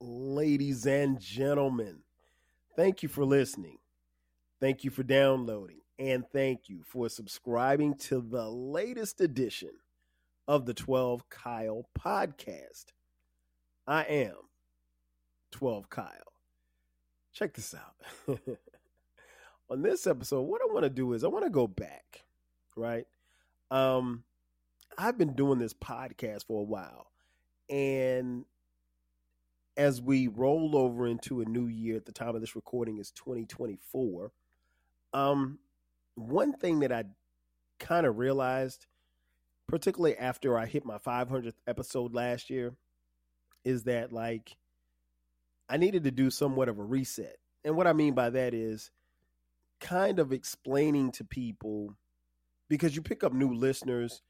ladies and gentlemen. Thank you for listening. Thank you for downloading. And thank you for subscribing to the latest edition of the 12 Kyle podcast. I am 12 Kyle. Check this out. On this episode, what I want to do is I want to go back, right? Um, I've been doing this podcast for a while. And as we roll over into a new year at the time of this recording is 2024 um one thing that i kind of realized particularly after i hit my 500th episode last year is that like i needed to do somewhat of a reset. And what i mean by that is kind of explaining to people because you pick up new listeners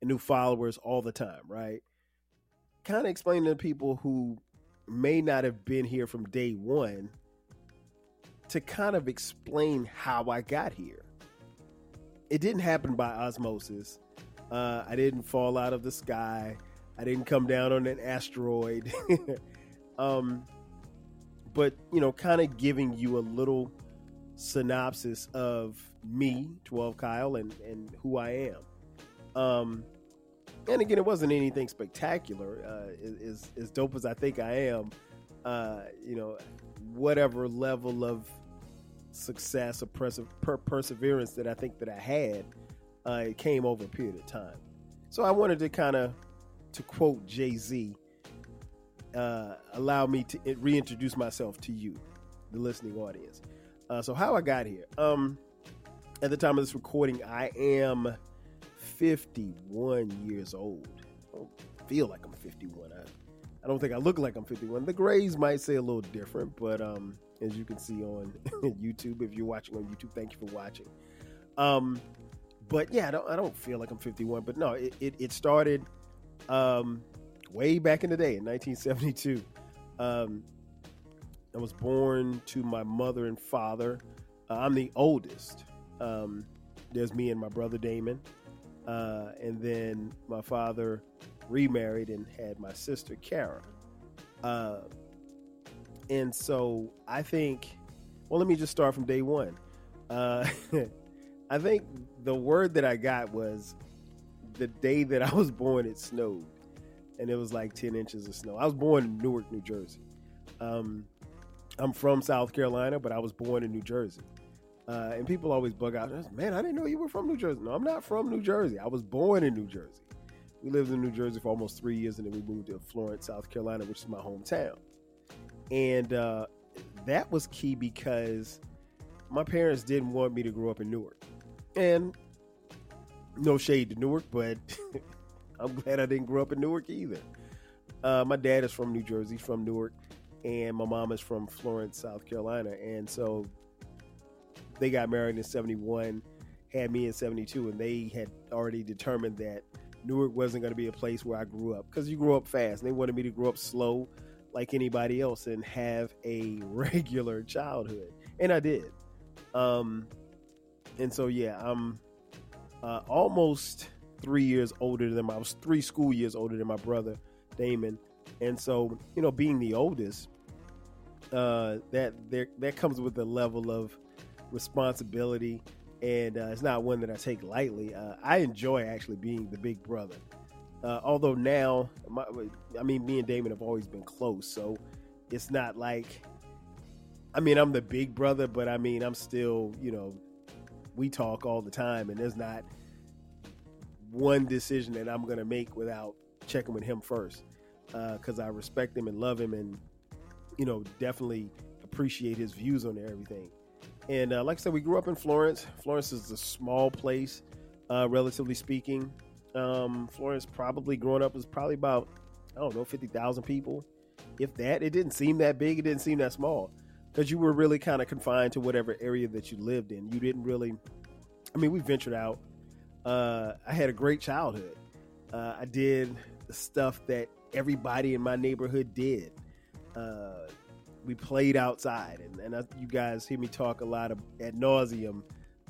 and new followers all the time right? Kind of explaining to people who may not have been here from day one to kind of explain how I got here. It didn't happen by osmosis. Uh, I didn't fall out of the sky. I didn't come down on an asteroid. um, but, you know, kind of giving you a little synopsis of me, 12 Kyle, and, and who I am. Um, and again, it wasn't anything spectacular. Uh, as as dope as I think I am, uh, you know, whatever level of success or per- perseverance that I think that I had, uh, it came over a period of time. So I wanted to kind of, to quote Jay Z, uh, allow me to reintroduce myself to you, the listening audience. Uh, so how I got here. Um, at the time of this recording, I am 51 years old. I don't feel like I'm 51. I, I don't think I look like I'm 51. The grays might say a little different, but um, as you can see on YouTube, if you're watching on YouTube, thank you for watching. Um, but yeah, I don't, I don't feel like I'm 51. But no, it, it, it started um, way back in the day in 1972. Um, I was born to my mother and father. Uh, I'm the oldest. Um, there's me and my brother Damon. Uh, and then my father remarried and had my sister Kara. Uh, and so I think, well, let me just start from day one. Uh, I think the word that I got was the day that I was born, it snowed. And it was like 10 inches of snow. I was born in Newark, New Jersey. Um, I'm from South Carolina, but I was born in New Jersey. Uh, and people always bug out, man, I didn't know you were from New Jersey. No, I'm not from New Jersey. I was born in New Jersey. We lived in New Jersey for almost three years, and then we moved to Florence, South Carolina, which is my hometown. And uh, that was key because my parents didn't want me to grow up in Newark. And no shade to Newark, but I'm glad I didn't grow up in Newark either. Uh, my dad is from New Jersey, from Newark, and my mom is from Florence, South Carolina. And so they got married in 71, had me in 72, and they had already determined that Newark wasn't going to be a place where I grew up because you grew up fast. And they wanted me to grow up slow like anybody else and have a regular childhood. And I did. Um, and so, yeah, I'm uh, almost three years older than my, I was three school years older than my brother, Damon. And so, you know, being the oldest, uh, that there, that comes with a level of responsibility, and uh, it's not one that I take lightly. Uh, I enjoy actually being the big brother. Uh, although now, my, I mean, me and Damon have always been close, so it's not like, I mean, I'm the big brother, but I mean, I'm still, you know, we talk all the time, and there's not one decision that I'm going to make without checking with him first, because uh, I respect him and love him, and you know, definitely appreciate his views on everything. And uh, like I said, we grew up in Florence. Florence is a small place, uh, relatively speaking. Um, Florence probably growing up was probably about I don't know fifty thousand people, if that. It didn't seem that big. It didn't seem that small because you were really kind of confined to whatever area that you lived in. You didn't really. I mean, we ventured out. Uh, I had a great childhood. Uh, I did the stuff that everybody in my neighborhood did. Uh, we played outside, and, and I, you guys hear me talk a lot of, at nauseum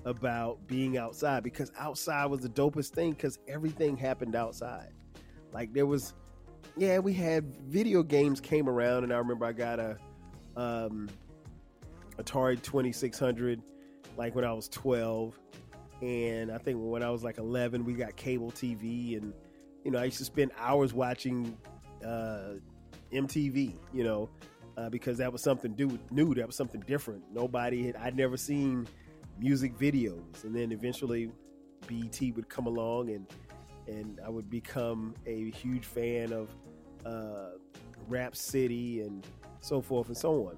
about being outside because outside was the dopest thing because everything happened outside. Like there was yeah, we had video games came around, and I remember I got a um, Atari Twenty Six Hundred like when I was twelve, and I think when I was like eleven, we got cable TV, and you know I used to spend hours watching uh, MTV, you know, uh, because that was something do- new, that was something different. Nobody had I'd never seen music videos, and then eventually BET would come along and and I would become a huge fan of uh, Rap City and so forth and so on.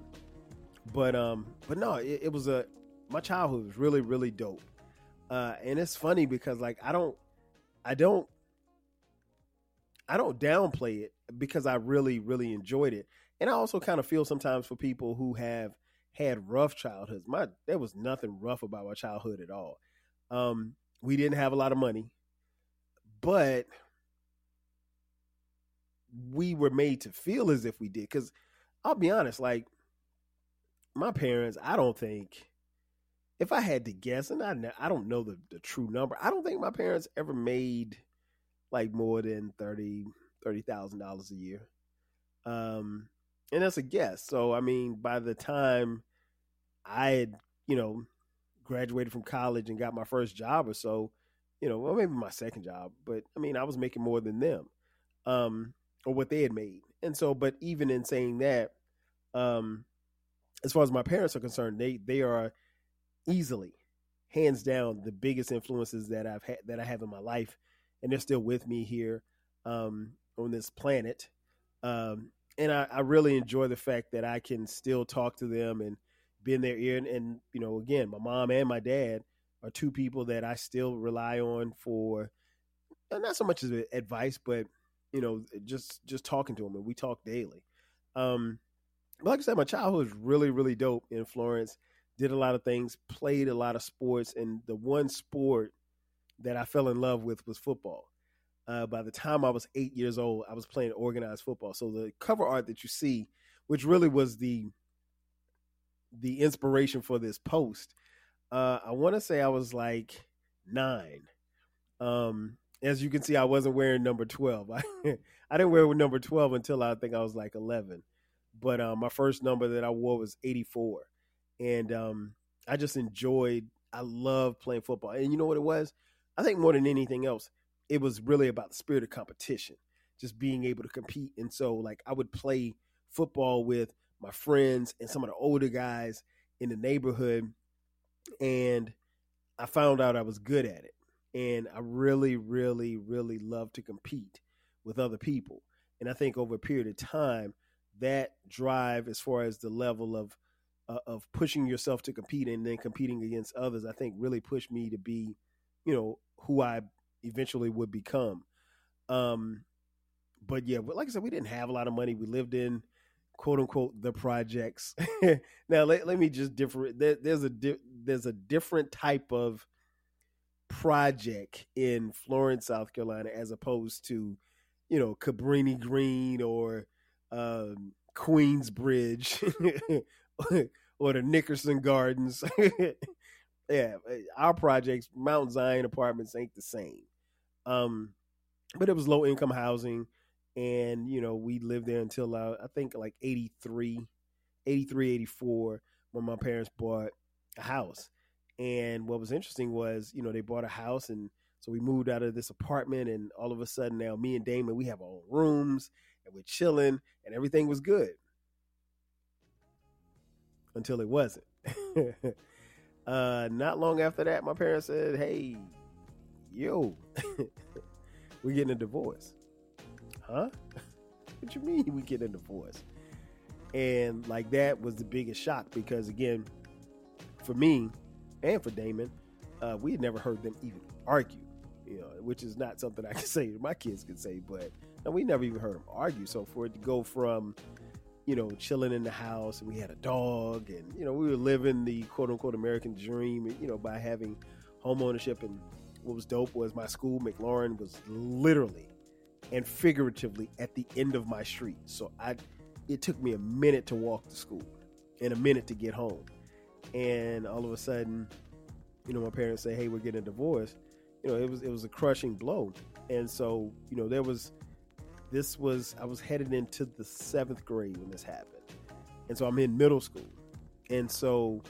But um, but no, it, it was a my childhood was really really dope. Uh, and it's funny because like I don't, I don't, I don't downplay it because I really really enjoyed it. And I also kind of feel sometimes for people who have had rough childhoods. My there was nothing rough about my childhood at all. Um, we didn't have a lot of money, but we were made to feel as if we did. Because I'll be honest, like my parents, I don't think, if I had to guess, and I I don't know the, the true number, I don't think my parents ever made like more than thirty thirty thousand dollars a year. Um, and that's a guess. So I mean, by the time I had, you know, graduated from college and got my first job or so, you know, well maybe my second job, but I mean, I was making more than them. Um, or what they had made. And so, but even in saying that, um, as far as my parents are concerned, they they are easily, hands down, the biggest influences that I've had that I have in my life, and they're still with me here um, on this planet. Um, and I, I, really enjoy the fact that I can still talk to them and be in their ear. And, and you know, again, my mom and my dad are two people that I still rely on for not so much as advice, but you know, just just talking to them, and we talk daily. Um, but like I said, my childhood was really, really dope in Florence. Did a lot of things, played a lot of sports, and the one sport that I fell in love with was football. Uh, by the time I was eight years old, I was playing organized football. So the cover art that you see, which really was the the inspiration for this post, uh, I want to say I was like nine. Um, as you can see, I wasn't wearing number 12. I, I didn't wear number 12 until I think I was like 11. But um, my first number that I wore was 84. And um, I just enjoyed, I love playing football. And you know what it was? I think more than anything else, it was really about the spirit of competition, just being able to compete. And so, like, I would play football with my friends and some of the older guys in the neighborhood. And I found out I was good at it and I really, really, really love to compete with other people. And I think over a period of time, that drive, as far as the level of uh, of pushing yourself to compete and then competing against others, I think really pushed me to be, you know, who I eventually would become. Um, but yeah, like I said, we didn't have a lot of money. We lived in quote unquote the projects. now let, let me just differ. There, there's a di- there's a different type of project in Florence, South Carolina, as opposed to, you know, Cabrini Green or um, Queensbridge or the Nickerson Gardens. yeah, our projects, Mount Zion apartments ain't the same. Um, but it was low income housing. And, you know, we lived there until uh, I think like 83, 83, 84 when my parents bought a house. And what was interesting was, you know, they bought a house and so we moved out of this apartment and all of a sudden now me and Damon, we have our own rooms and we're chilling and everything was good. Until it wasn't. uh, not long after that, my parents said, Hey, yo, we're getting a divorce. Huh? what you mean we getting a divorce? And like that was the biggest shock because again, for me, and for Damon, uh, we had never heard them even argue, you know, which is not something I can say my kids can say, but no, we never even heard them argue. So for it to go from, you know, chilling in the house and we had a dog and, you know, we were living the quote unquote American dream, you know, by having home ownership. And what was dope was my school, McLaurin, was literally and figuratively at the end of my street. So I, it took me a minute to walk to school and a minute to get home and all of a sudden, you know, my parents say, "Hey, we're getting a divorce." You know, it was it was a crushing blow, and so you know there was this was I was headed into the seventh grade when this happened, and so I'm in middle school, and so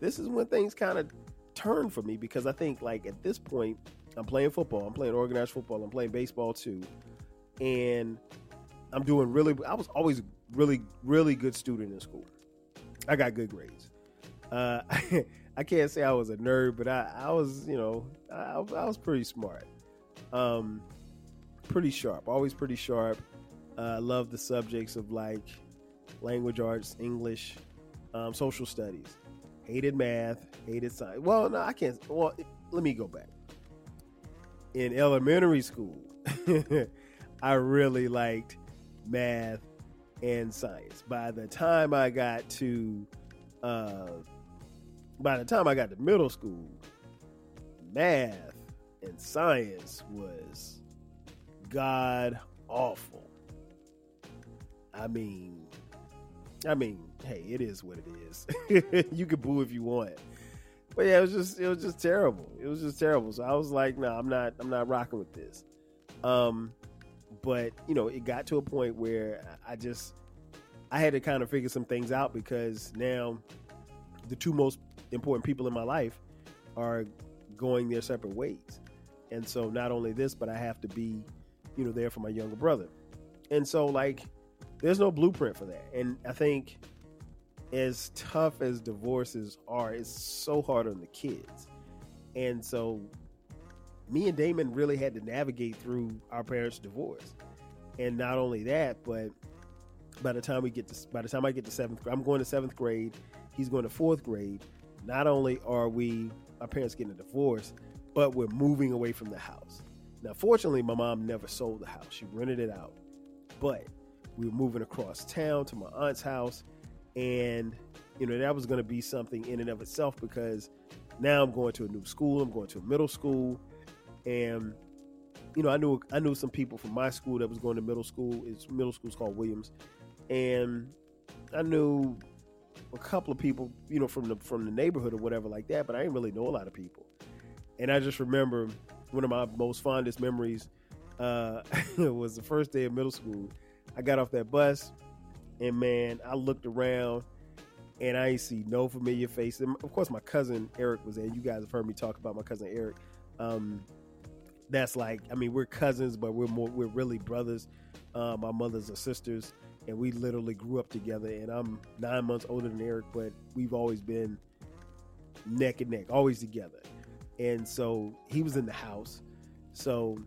this is when things kind of turned for me because I think like at this point I'm playing football, I'm playing organized football, I'm playing baseball too, and I'm doing really. I was always really really good student in school. I got good grades. Uh, I can't say I was a nerd, but I, I was, you know, I, I was pretty smart. Um, pretty sharp, always pretty sharp. Uh, I uh, love the subjects of like language arts, English, um, social studies. Hated math, hated science. Well, no, I can't. Well, let me go back. In elementary school, I really liked math and science. By the time I got to, uh, by the time I got to middle school, math and science was god awful. I mean, I mean, hey, it is what it is. you can boo if you want, but yeah, it was just it was just terrible. It was just terrible. So I was like, no, nah, I'm not I'm not rocking with this. Um, but you know, it got to a point where I just I had to kind of figure some things out because now the two most important people in my life are going their separate ways. And so not only this, but I have to be, you know, there for my younger brother. And so like there's no blueprint for that. And I think as tough as divorces are, it's so hard on the kids. And so me and Damon really had to navigate through our parents' divorce. And not only that, but by the time we get to by the time I get to seventh I'm going to seventh grade, he's going to fourth grade. Not only are we our parents getting a divorce, but we're moving away from the house. Now, fortunately, my mom never sold the house; she rented it out. But we were moving across town to my aunt's house, and you know that was going to be something in and of itself because now I'm going to a new school. I'm going to a middle school, and you know I knew I knew some people from my school that was going to middle school. It's middle school's called Williams, and I knew a couple of people, you know, from the from the neighborhood or whatever like that, but I didn't really know a lot of people. And I just remember one of my most fondest memories uh, was the first day of middle school. I got off that bus, and man, I looked around, and I ain't see no familiar face. And of course, my cousin Eric was there. You guys have heard me talk about my cousin Eric. Um, that's like, I mean, we're cousins, but we're more, we're really brothers. Uh, my mothers are sisters and we literally grew up together. And I'm nine months older than Eric, but we've always been neck and neck, always together. And so he was in the house, so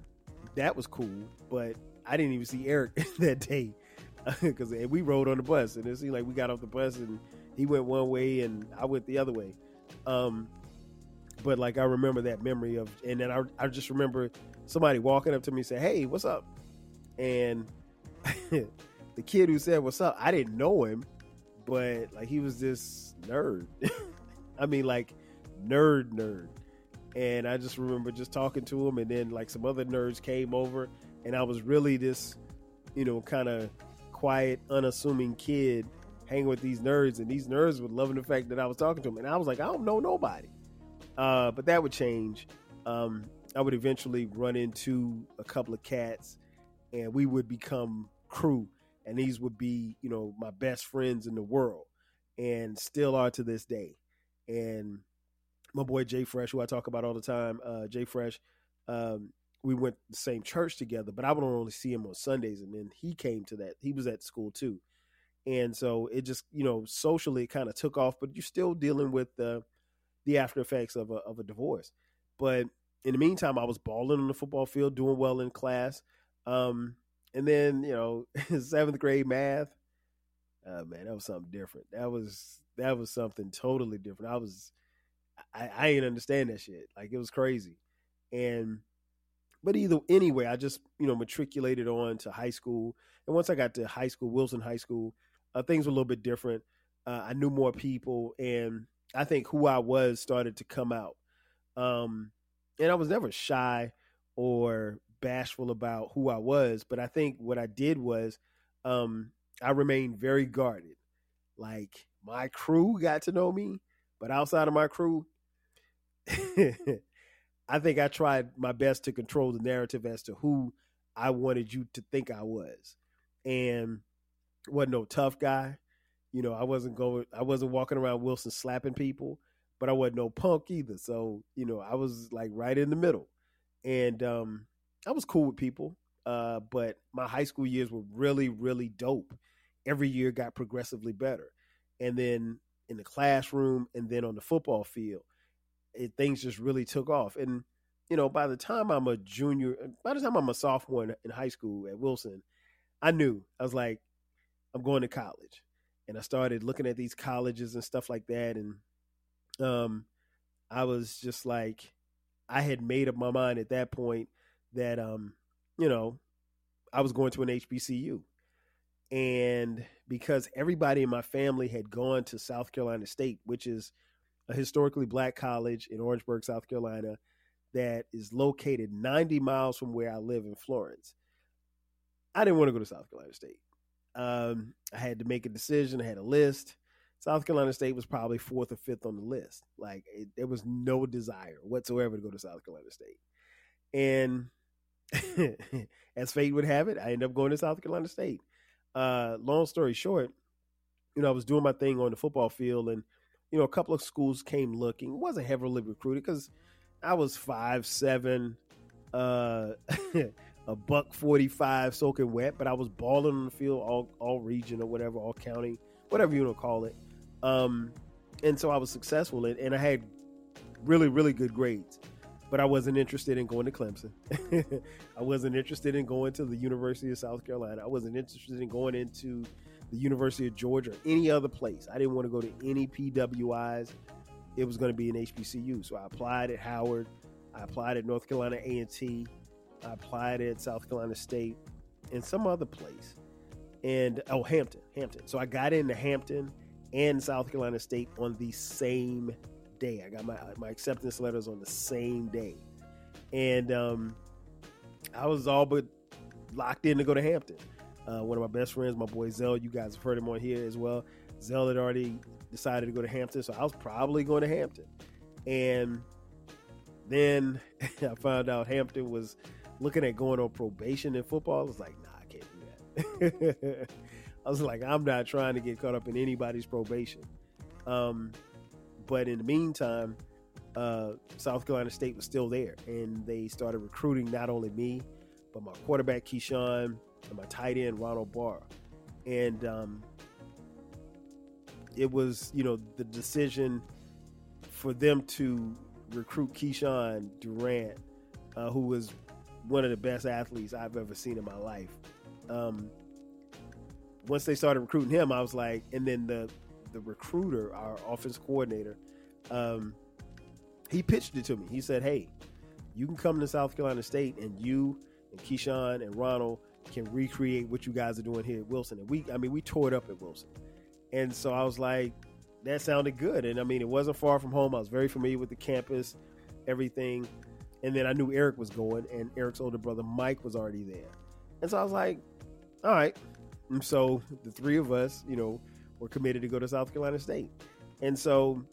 that was cool. But I didn't even see Eric that day because we rode on the bus, and it seemed like we got off the bus and he went one way and I went the other way. Um, but like I remember that memory of, and then I, I just remember somebody walking up to me and say, "Hey, what's up?" And the kid who said what's up, I didn't know him, but like he was this nerd. I mean, like nerd nerd. And I just remember just talking to him, and then like some other nerds came over, and I was really this, you know, kind of quiet, unassuming kid hanging with these nerds, and these nerds were loving the fact that I was talking to them, and I was like, I don't know nobody. Uh, but that would change. Um, I would eventually run into a couple of cats, and we would become crew and these would be you know my best friends in the world and still are to this day and my boy jay fresh who i talk about all the time uh, jay fresh um, we went to the same church together but i would only see him on sundays and then he came to that he was at school too and so it just you know socially it kind of took off but you're still dealing with the the after effects of a, of a divorce but in the meantime i was balling on the football field doing well in class um, and then you know seventh grade math. Uh, man, that was something different. That was that was something totally different. I was I, I ain't understand that shit. Like it was crazy. And but either anyway, I just you know matriculated on to high school, and once I got to high school, Wilson High School, uh, things were a little bit different. Uh, I knew more people, and I think who I was started to come out. Um, and I was never shy or bashful about who I was, but I think what I did was um, I remained very guarded. Like my crew got to know me, but outside of my crew, I think I tried my best to control the narrative as to who I wanted you to think I was. And wasn't no tough guy. You know, I wasn't going I wasn't walking around Wilson slapping people, but I wasn't no punk either. So, you know, I was like right in the middle. And um I was cool with people. Uh, but my high school years were really, really dope. Every year got progressively better. And then in the classroom and then on the football field, it, things just really took off. And you know, by the time I'm a junior, by the time I'm a sophomore in, in high school at Wilson, I knew I was like, I'm going to college, and I started looking at these colleges and stuff like that, and um, I was just like, I had made up my mind at that point that um, you know, I was going to an HBCU. And because everybody in my family had gone to South Carolina State, which is a historically black college in Orangeburg, South Carolina, that is located 90 miles from where I live in Florence. I didn't want to go to South Carolina State. Um, I had to make a decision. I had a list. South Carolina State was probably fourth or fifth on the list. Like it, there was no desire whatsoever to go to South Carolina State. And as fate would have it, I ended up going to South Carolina State. Uh, long story short, you know, I was doing my thing on the football field, and you know, a couple of schools came looking. wasn't heavily recruited because I was five seven, uh, a buck forty five, soaking wet, but I was balling on the field, all all region or whatever, all county, whatever you want to call it. Um, and so I was successful, and, and I had really really good grades but I wasn't interested in going to Clemson. I wasn't interested in going to the University of South Carolina. I wasn't interested in going into the University of Georgia or any other place. I didn't want to go to any PWIs. It was going to be an HBCU. So I applied at Howard. I applied at North Carolina A&T. I applied at South Carolina State and some other place. And oh, Hampton, Hampton. So I got into Hampton and South Carolina State on the same day. I got my my acceptance letters on the same day, and um, I was all but locked in to go to Hampton. Uh, one of my best friends, my boy Zell, you guys have heard him on here as well. Zell had already decided to go to Hampton, so I was probably going to Hampton. And then I found out Hampton was looking at going on probation in football. I was like, nah, I can't do that. I was like, I'm not trying to get caught up in anybody's probation. Um, but in the meantime, uh, South Carolina State was still there, and they started recruiting not only me, but my quarterback Keyshawn and my tight end Ronald Barr, and um, it was you know the decision for them to recruit Keyshawn Durant, uh, who was one of the best athletes I've ever seen in my life. Um, once they started recruiting him, I was like, and then the the recruiter, our offense coordinator, um, he pitched it to me. He said, "Hey, you can come to South Carolina State, and you and Keyshawn and Ronald can recreate what you guys are doing here at Wilson." And we, I mean, we tore it up at Wilson, and so I was like, "That sounded good." And I mean, it wasn't far from home. I was very familiar with the campus, everything, and then I knew Eric was going, and Eric's older brother Mike was already there, and so I was like, "All right." And so the three of us, you know, were committed to go to South Carolina State. And so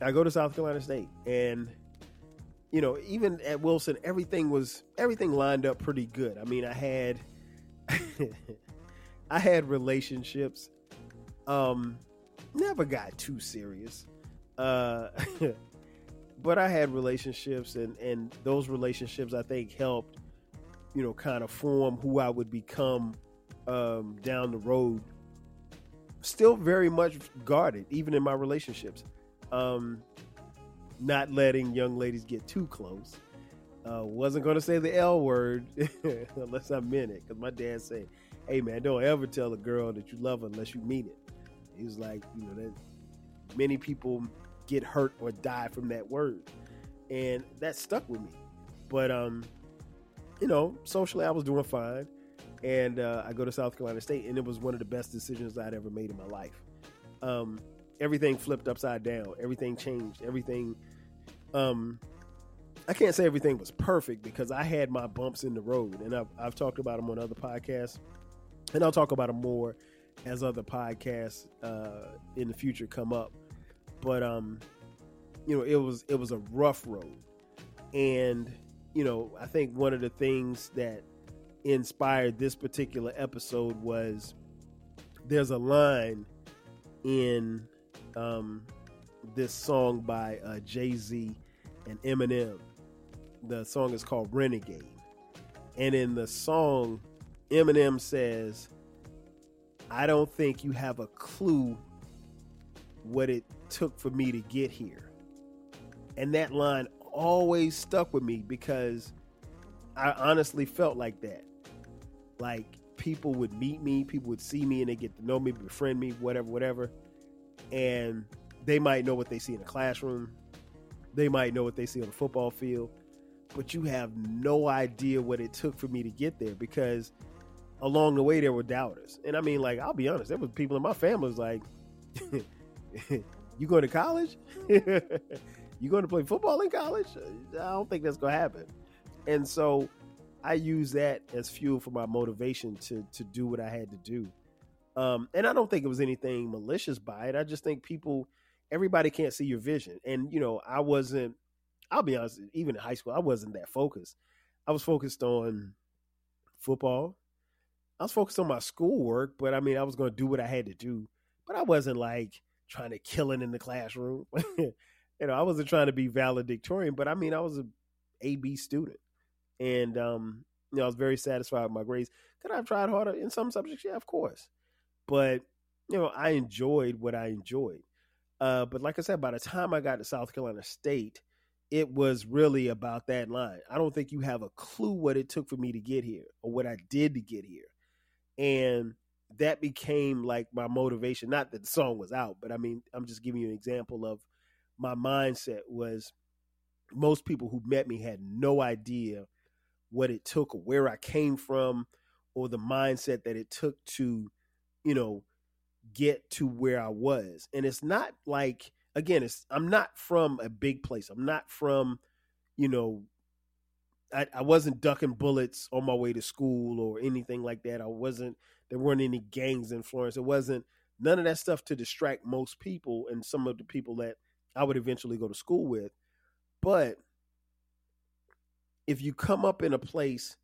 I go to South Carolina State and you know, even at Wilson, everything was everything lined up pretty good. I mean, I had I had relationships. Um never got too serious. Uh but I had relationships and and those relationships I think helped you know kind of form who I would become um down the road still very much guarded, even in my relationships. Um, not letting young ladies get too close. Uh, wasn't going to say the L word unless I meant it, because my dad said, "Hey man, don't ever tell a girl that you love her unless you mean it." He was like, you know, that many people get hurt or die from that word, and that stuck with me. But um, you know, socially I was doing fine and uh, I go to South Carolina State, and it was one of the best decisions I'd ever made in my life. Um, everything flipped upside down. Everything changed. Everything. Um, I can't say everything was perfect because I had my bumps in the road, and I've, I've talked about them on other podcasts, and I'll talk about them more as other podcasts uh, in the future come up. But um, you know, it was it was a rough road, and you know, I think one of the things that inspired this particular episode was there's a line in um, this song by uh, Jay Z and Eminem. The song is called Renegade. And in the song, Eminem says, I don't think you have a clue what it took for me to get here. And that line always stuck with me because I honestly felt like that. Like people would meet me, people would see me and they get to know me, befriend me, whatever, whatever. And they might know what they see in the classroom. They might know what they see on the football field. But you have no idea what it took for me to get there because along the way there were doubters. And I mean, like, I'll be honest, there was people in my family was like, You going to college? you going to play football in college? I don't think that's to happen. And so I use that as fuel for my motivation to to do what I had to do. Um, and I don't think it was anything malicious by it. I just think people, everybody can't see your vision. And you know, I wasn't. I'll be honest. Even in high school, I wasn't that focused. I was focused on football. I was focused on my schoolwork, but I mean, I was going to do what I had to do. But I wasn't like trying to kill it in the classroom. you know, I wasn't trying to be valedictorian, but I mean, I was a AB student, and um, you know, I was very satisfied with my grades. Could I have tried harder in some subjects? Yeah, of course, but you know, I enjoyed what I enjoyed. Uh, but like I said, by the time I got to South Carolina State, it was really about that line. I don't think you have a clue what it took for me to get here or what I did to get here. And that became like my motivation. Not that the song was out, but I mean, I'm just giving you an example of my mindset was most people who met me had no idea what it took or where I came from or the mindset that it took to, you know, get to where I was. And it's not like again, it's I'm not from a big place. I'm not from, you know, I, I wasn't ducking bullets on my way to school or anything like that. I wasn't there weren't any gangs in Florence. It wasn't none of that stuff to distract most people and some of the people that I would eventually go to school with. But if you come up in a place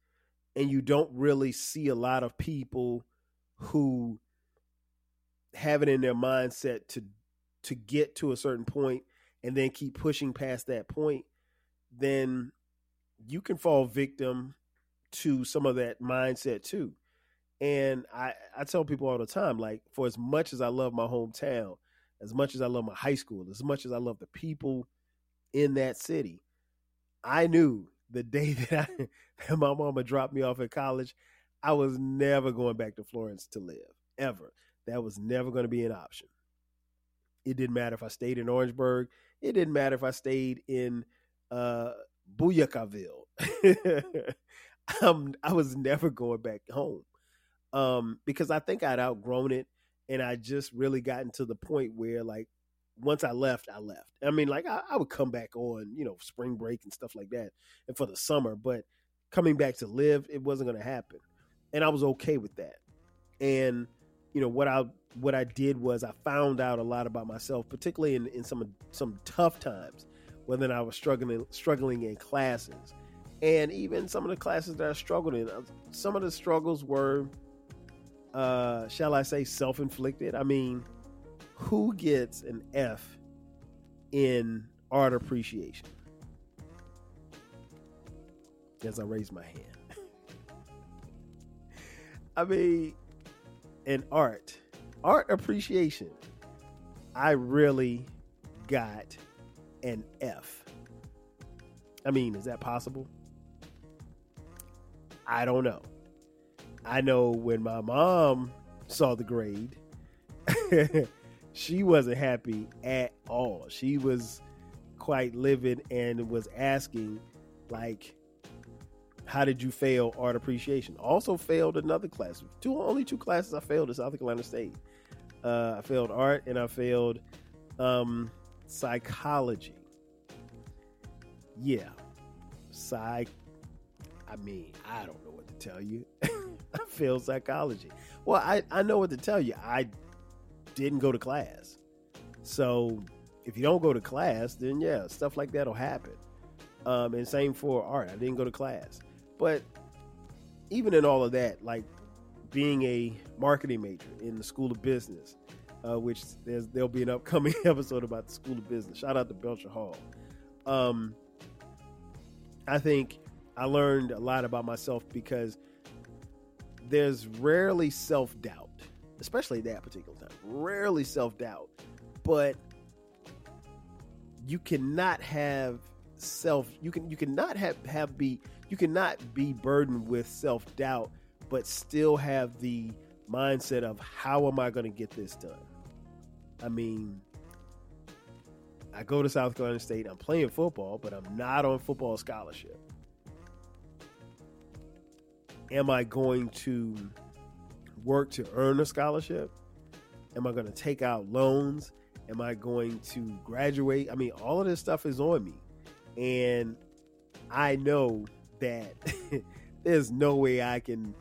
and you don't really see a lot of people who have it in their mindset to to get to a certain point and then keep pushing past that point, then you can fall victim to some of that mindset too. And I, I tell people all the time, like, for as much as I love my hometown, as much as I love my high school, as much as I love the people in that city, I knew the day that, I, that my mama dropped me off at college, I was never going back to Florence to live, ever. That was never going to be an option. It didn't matter if I stayed in Orangeburg. It didn't matter if I stayed in uh, Booyakaville. I was never going back home um, because I think I'd outgrown it, and I just really gotten to the point where like once I left, I left. I mean, like I, I would come back on you know spring break and stuff like that, and for the summer, but coming back to live, it wasn't going to happen, and I was okay with that. And you know what I what I did was I found out a lot about myself, particularly in, in some some tough times, when I was struggling struggling in classes, and even some of the classes that I struggled in. Uh, some of the struggles were uh, shall I say, self inflicted. I mean, who gets an F in art appreciation? As I raise my hand. I mean, in art, art appreciation, I really got an F. I mean, is that possible? I don't know. I know when my mom saw the grade, she wasn't happy at all. She was quite livid and was asking, like, how did you fail art appreciation? Also failed another class. Two only two classes I failed at South Carolina State. Uh, I failed art and I failed um, psychology. Yeah, psych. I mean, I don't know what to tell you. I failed psychology. Well, I, I know what to tell you. I didn't go to class. So if you don't go to class, then yeah, stuff like that'll happen. Um, and same for art. I didn't go to class. But even in all of that, like being a marketing major in the School of Business, uh, which there'll be an upcoming episode about the School of Business. Shout out to Belcher Hall. Um, I think I learned a lot about myself because there's rarely self doubt, especially that particular time. Rarely self doubt, but you cannot have self. You can you cannot have have be you cannot be burdened with self doubt, but still have the mindset of how am I going to get this done. I mean, I go to South Carolina State. I'm playing football, but I'm not on football scholarship. Am I going to work to earn a scholarship? Am I going to take out loans? Am I going to graduate? I mean, all of this stuff is on me. And I know that there's no way I can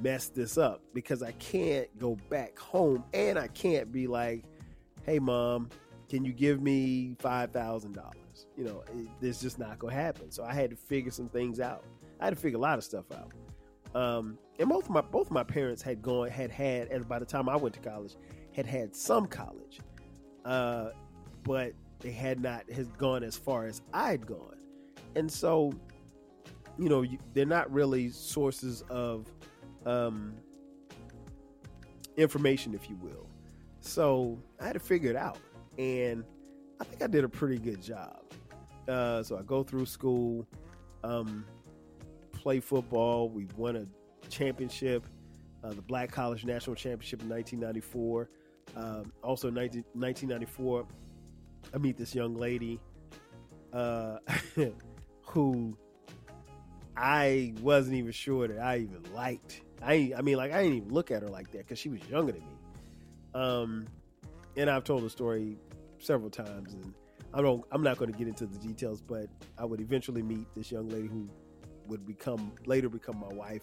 mess this up because I can't go back home and I can't be like, hey, mom, can you give me $5,000? You know, it, it's just not going to happen. So I had to figure some things out. I had to figure a lot of stuff out. Um, and both my both my parents had gone had had, and by the time I went to college, had had some college, uh, but they had not has gone as far as I'd gone, and so, you know, they're not really sources of um, information, if you will. So I had to figure it out, and I think I did a pretty good job. Uh, so I go through school. Um, play football. We won a championship, uh, the Black College National Championship in 1994. Um, also, 19, 1994, I meet this young lady uh, who I wasn't even sure that I even liked. I I mean, like I didn't even look at her like that because she was younger than me. Um, and I've told the story several times, and I don't. I'm not going to get into the details, but I would eventually meet this young lady who would become later become my wife,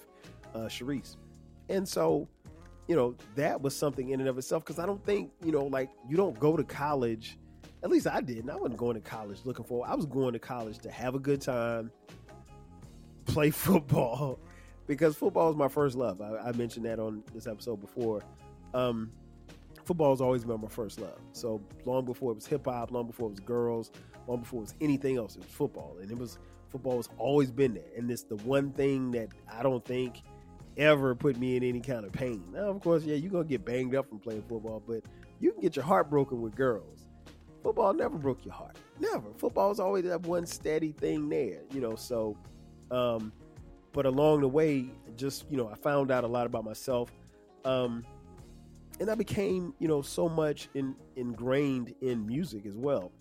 uh, Sharice. And so, you know, that was something in and of itself because I don't think, you know, like you don't go to college. At least I didn't. I wasn't going to college looking for. I was going to college to have a good time, play football, because football is my first love. I, I mentioned that on this episode before. Um, football has always been my first love. So long before it was hip hop, long before it was girls, long before it was anything else, it was football, and it was football has always been there, and it's the one thing that I don't think ever put me in any kind of pain. Now, of course, yeah, you're gonna get banged up from playing football, but you can get your heart broken with girls. Football never broke your heart. Never. Football's always that one steady thing there, you know. So, um, but along the way, just you know, I found out a lot about myself, um, and I became, you know, so much in, ingrained in music as well.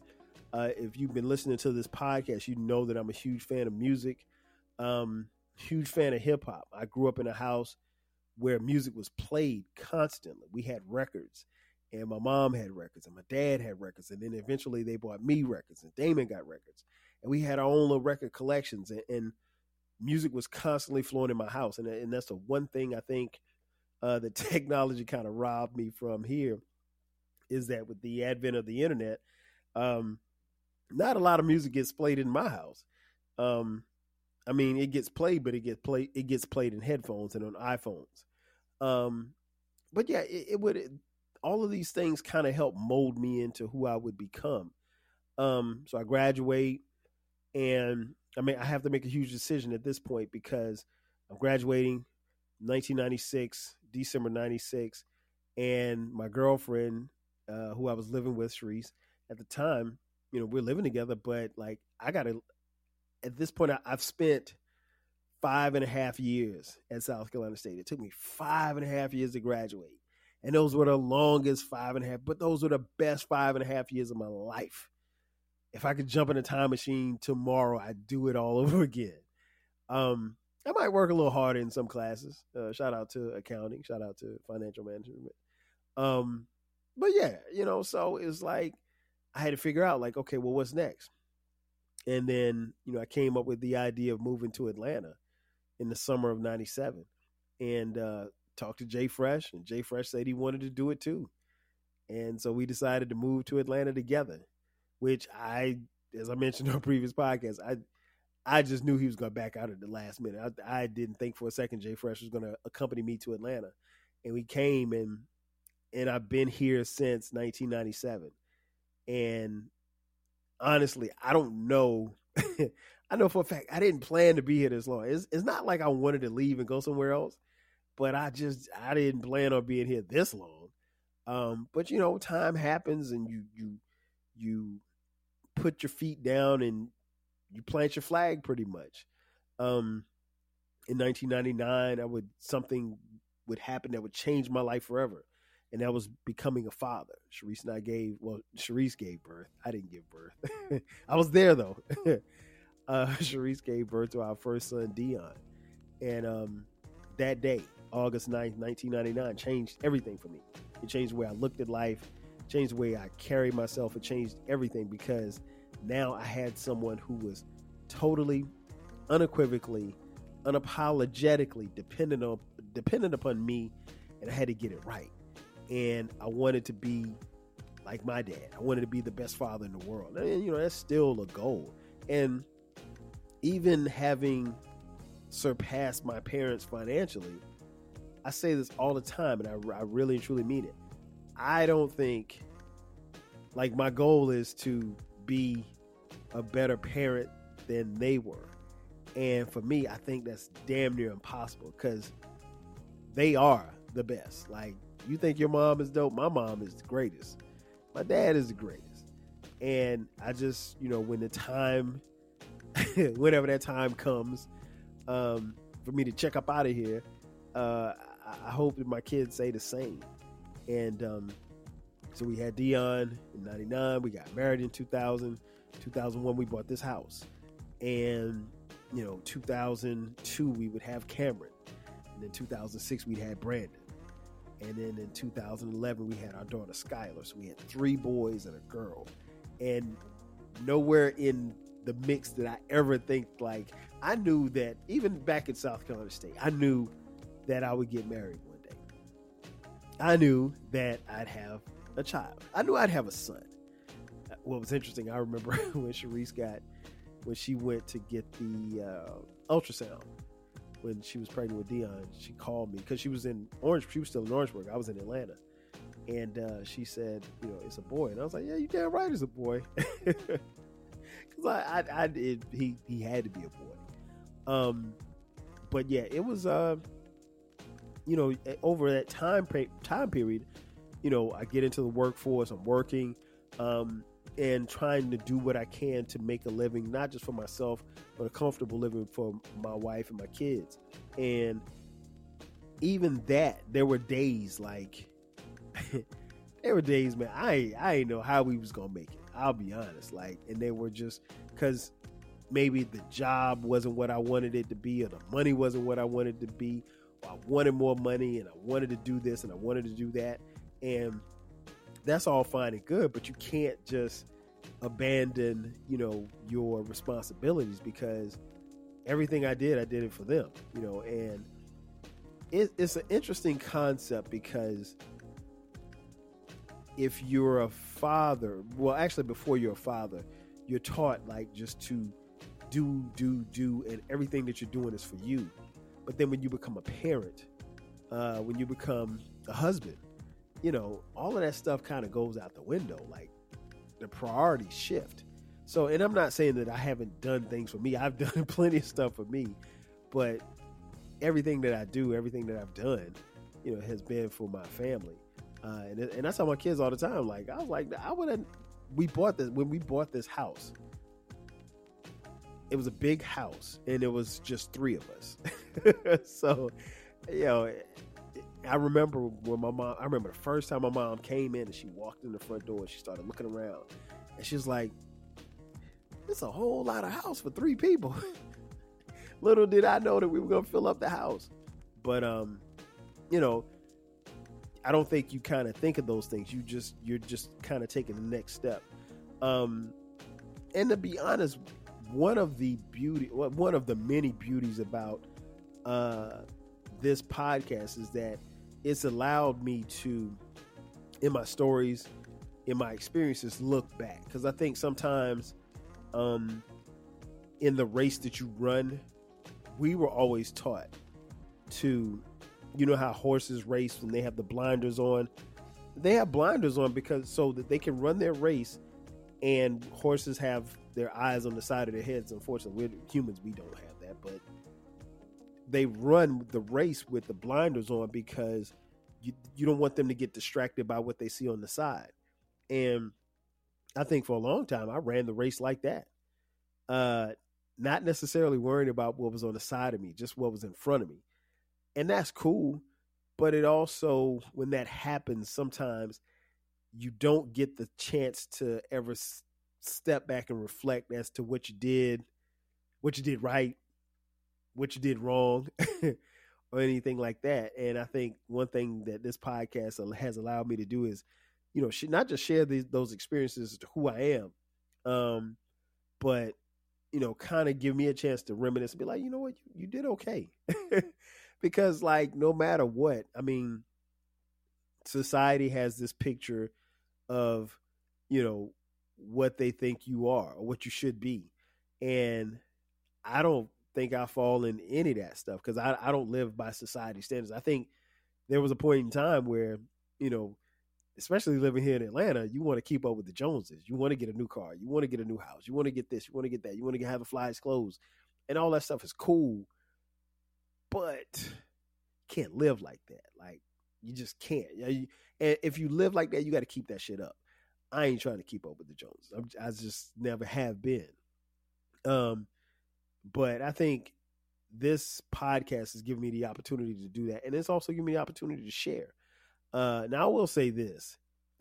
Uh, if you've been listening to this podcast, you know that I'm a huge fan of music, um, huge fan of hip hop. I grew up in a house where music was played constantly. We had records, and my mom had records, and my dad had records, and then eventually they bought me records, and Damon got records, and we had our own little record collections, and, and music was constantly flowing in my house, and, and that's the one thing I think uh, the technology kind of robbed me from here is that with the advent of the internet, um, not a lot of music gets played in my house. Um, I mean, it gets played, but it gets played. It gets played in headphones and on iPhones. Um, but yeah, it, it would. It, all of these things kind of help mold me into who I would become. Um, so I graduate, and I mean, I have to make a huge decision at this point because I'm graduating 1996, December 96, and my girlfriend, uh, who I was living with, Sharice, at the time, you know, we're living together, but like I gotta at this point I, I've spent five and a half years at South Carolina State. It took me five and a half years to graduate. And those were the longest five and a half, but those were the best five and a half years of my life. If I could jump in a time machine tomorrow, I'd do it all over again. Um, I might work a little harder in some classes. Uh, shout out to accounting, shout out to financial management. Um, but yeah, you know, so it's like I had to figure out like, okay, well, what's next? And then, you know, I came up with the idea of moving to Atlanta in the summer of 97 and uh, talked to Jay Fresh and Jay Fresh said he wanted to do it too. And so we decided to move to Atlanta together, which I as I mentioned on previous podcasts, I I just knew he was going to back out at the last minute. I, I didn't think for a second Jay Fresh was going to accompany me to Atlanta, and we came and and I've been here since 1997. And honestly, I don't know. I know for a fact I didn't plan to be here this long. It's it's not like I wanted to leave and go somewhere else, but I just I didn't plan on being here this long. Um, but you know, time happens, and you you you put your feet down and you plant your flag pretty much. Um, in 1999, I would something would happen that would change my life forever, and that was becoming a father. Sharice and I gave well, Sharice gave birth. I didn't give birth. I was there though. uh, Sharice gave birth to our first son, Dion, and um, that day, August 9th, 1999, changed everything for me. It changed the way I looked at life, changed the way I carried myself, it changed everything because now I had someone who was totally, unequivocally, unapologetically dependent on dependent upon me, and I had to get it right. And I wanted to be like my dad. I wanted to be the best father in the world. And you know, that's still a goal. And even having surpassed my parents financially, I say this all the time, and I, I really and truly mean it. I don't think, like, my goal is to be a better parent than they were. And for me, I think that's damn near impossible because they are the best. Like, you think your mom is dope? My mom is the greatest. My dad is the greatest. And I just, you know, when the time, whenever that time comes um, for me to check up out of here, uh, I hope that my kids say the same. And um, so we had Dion in 99. We got married in 2000. 2001, we bought this house. And, you know, 2002, we would have Cameron. And then 2006, we had Brandon. And then in 2011, we had our daughter Skylar. So we had three boys and a girl. And nowhere in the mix did I ever think like I knew that even back in South Carolina State, I knew that I would get married. I knew that I'd have a child. I knew I'd have a son. What was interesting, I remember when Sharice got, when she went to get the uh, ultrasound when she was pregnant with Dion, she called me because she was in Orange. She was still in Orangeburg. I was in Atlanta, and uh, she said, "You know, it's a boy." And I was like, "Yeah, you damn right, it's a boy." Because I, I, I it, he, he had to be a boy. Um, but yeah, it was. Uh, you know, eh, over that time time period, you know, I get into the workforce. I'm working, um, and trying to do what I can to make a living, not just for myself, but a comfortable living for my wife and my kids. And even that, there were days like, there were days, man. I I didn't know how we was gonna make it. I'll be honest, like, and they were just because maybe the job wasn't what I wanted it to be, or the money wasn't what I wanted to be, I wanted more money and I wanted to do this and I wanted to do that. And that's all fine and good, but you can't just abandon, you know, your responsibilities because everything I did, I did it for them, you know, and it, it's an interesting concept because if you're a father, well, actually, before you're a father, you're taught like just to do, do, do, and everything that you're doing is for you. But then when you become a parent, uh, when you become a husband, you know, all of that stuff kind of goes out the window. Like the priorities shift. So, and I'm not saying that I haven't done things for me. I've done plenty of stuff for me, but everything that I do, everything that I've done, you know, has been for my family. Uh, and, and I tell my kids all the time, like, I was like, I would have, we bought this, when we bought this house, it was a big house and it was just three of us. so, you know, I remember when my mom, I remember the first time my mom came in and she walked in the front door and she started looking around and she's like, it's a whole lot of house for three people. Little did I know that we were going to fill up the house. But, um, you know, I don't think you kind of think of those things. You just, you're just kind of taking the next step. Um, and to be honest, one of the beauty, one of the many beauties about uh, this podcast is that it's allowed me to, in my stories, in my experiences, look back because I think sometimes um, in the race that you run, we were always taught to, you know, how horses race when they have the blinders on. They have blinders on because so that they can run their race, and horses have their eyes on the side of their heads. Unfortunately, we're humans, we don't have that, but they run the race with the blinders on because you you don't want them to get distracted by what they see on the side. And I think for a long time I ran the race like that. Uh not necessarily worrying about what was on the side of me, just what was in front of me. And that's cool, but it also when that happens sometimes you don't get the chance to ever s- step back and reflect as to what you did, what you did right, what you did wrong. or anything like that. And I think one thing that this podcast has allowed me to do is, you know, not just share these those experiences to who I am, um, but you know, kind of give me a chance to reminisce and be like, you know what, you, you did okay, because like no matter what, I mean, society has this picture of, you know, what they think you are or what you should be, and I don't think I fall in any of that stuff because I, I don't live by society standards. I think there was a point in time where, you know, especially living here in Atlanta, you want to keep up with the Joneses. You want to get a new car. You want to get a new house. You want to get this. You want to get that. You want to have the flyest clothes. And all that stuff is cool. But can't live like that. Like, you just can't. And if you live like that, you got to keep that shit up. I ain't trying to keep up with the Joneses. I just never have been. Um, but I think this podcast has given me the opportunity to do that. And it's also given me the opportunity to share. Uh, now, I will say this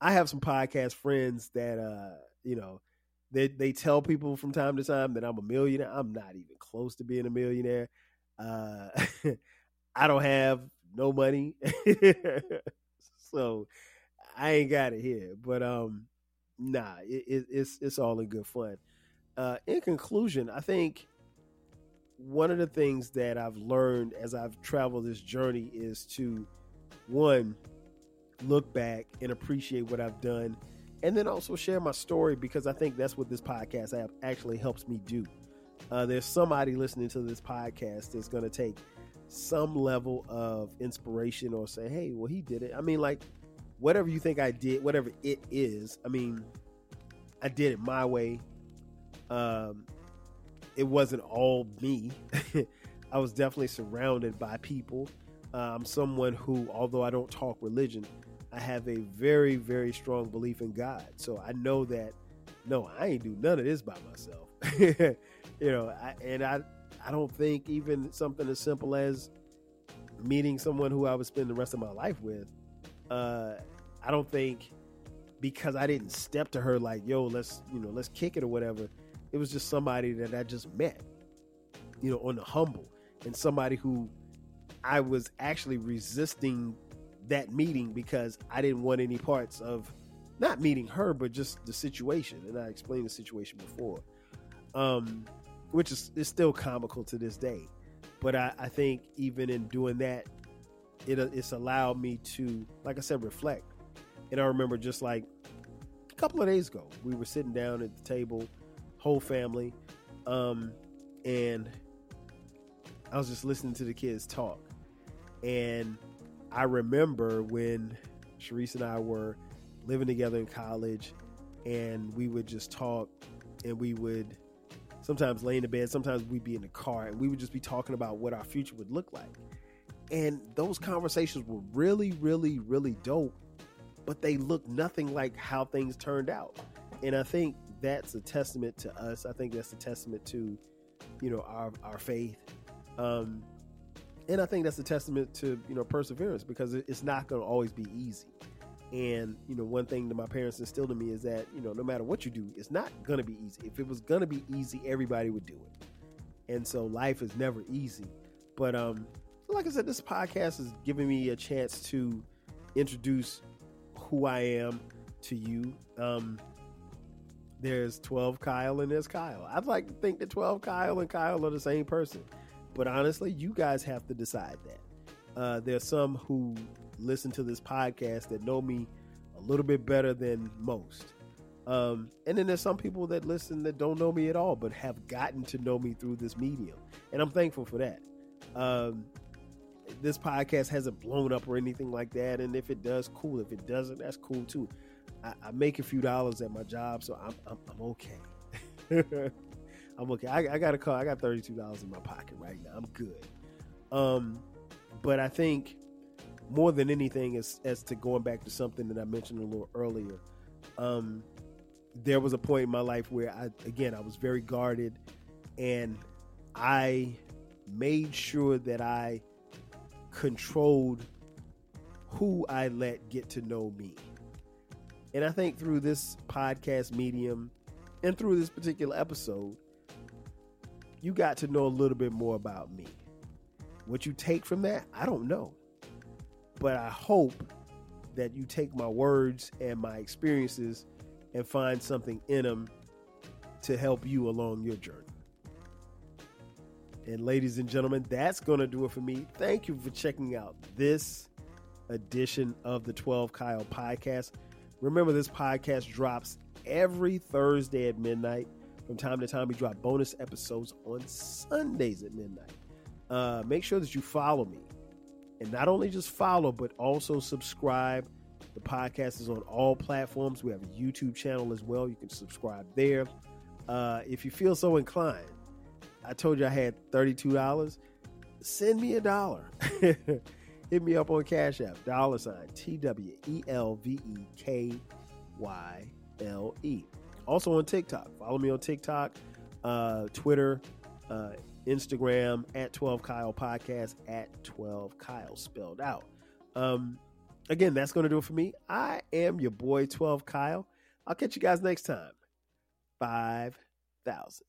I have some podcast friends that, uh, you know, they, they tell people from time to time that I'm a millionaire. I'm not even close to being a millionaire. Uh, I don't have no money. so I ain't got it here. But um, nah, it, it, it's it's all in good fun uh, in conclusion, I think one of the things that I've learned as I've traveled this journey is to one look back and appreciate what I've done, and then also share my story because I think that's what this podcast app actually helps me do. Uh, there's somebody listening to this podcast that's going to take some level of inspiration or say, "Hey, well, he did it." I mean, like whatever you think I did, whatever it is. I mean, I did it my way um, it wasn't all me. I was definitely surrounded by people. Uh, I'm someone who, although I don't talk religion, I have a very, very strong belief in God. So I know that no, I ain't do none of this by myself. you know, I, and I, I don't think even something as simple as meeting someone who I would spend the rest of my life with. Uh, I don't think because I didn't step to her like, "Yo, let's you know, let's kick it" or whatever it was just somebody that I just met, you know, on the humble, and somebody who I was actually resisting that meeting because I didn't want any parts of not meeting her, but just the situation. And I explained the situation before, um, which is, is still comical to this day. But I, I think even in doing that, it, it's allowed me to, like I said, reflect. And I remember just like a couple of days ago, we were sitting down at the table whole family. Um, and I was just listening to the kids talk. And I remember when Sharice and I were living together in college, and we would just talk, and we would sometimes lay in the bed, sometimes we'd be in the car, and we would just be talking about what our future would look like. And those conversations were really, really, really dope, but they looked nothing like how things turned out. And I think that's a testament to us. I think that's a testament to, you know, our our faith. Um, and I think that's a testament to you know perseverance because it's not going to always be easy. And you know, one thing that my parents instilled in me is that you know, no matter what you do, it's not going to be easy. If it was going to be easy, everybody would do it. And so life is never easy. But um, like I said, this podcast is giving me a chance to introduce who I am to you. Um, there's 12 Kyle and there's Kyle. I'd like to think that 12 Kyle and Kyle are the same person. But honestly, you guys have to decide that. Uh, there's some who listen to this podcast that know me a little bit better than most. Um, and then there's some people that listen that don't know me at all, but have gotten to know me through this medium, and I'm thankful for that. Um, this podcast hasn't blown up or anything like that, and if it does, cool. If it doesn't, that's cool too. I, I make a few dollars at my job, so I'm I'm, I'm okay. I'm okay. I, I, got a call. I got thirty two dollars in my pocket right now. I'm good. Um, but I think more than anything, as as to going back to something that I mentioned a little earlier, um, there was a point in my life where I again I was very guarded, and I made sure that I controlled who I let get to know me. And I think through this podcast medium and through this particular episode, you got to know a little bit more about me. What you take from that, I don't know. But I hope that you take my words and my experiences and find something in them to help you along your journey. And ladies and gentlemen, that's going to do it for me. Thank you for checking out this edition of the 12 Kyle podcast. Remember, this podcast drops every Thursday at midnight. From time to time, we drop bonus episodes on Sundays at midnight. Uh, make sure that you follow me. And not only just follow, but also subscribe. The podcast is on all platforms. We have a YouTube channel as well. You can subscribe there. Uh, if you feel so inclined, I told you I had $32. Send me a dollar. Hit me up on Cash App, dollar sign T W E L V E K Y L E. Also on TikTok. Follow me on TikTok, uh, Twitter, uh, Instagram at 12 Kyle Podcast at 12 Kyle spelled out. Um, again, that's going to do it for me. I am your boy 12 Kyle. I'll catch you guys next time. 5,000.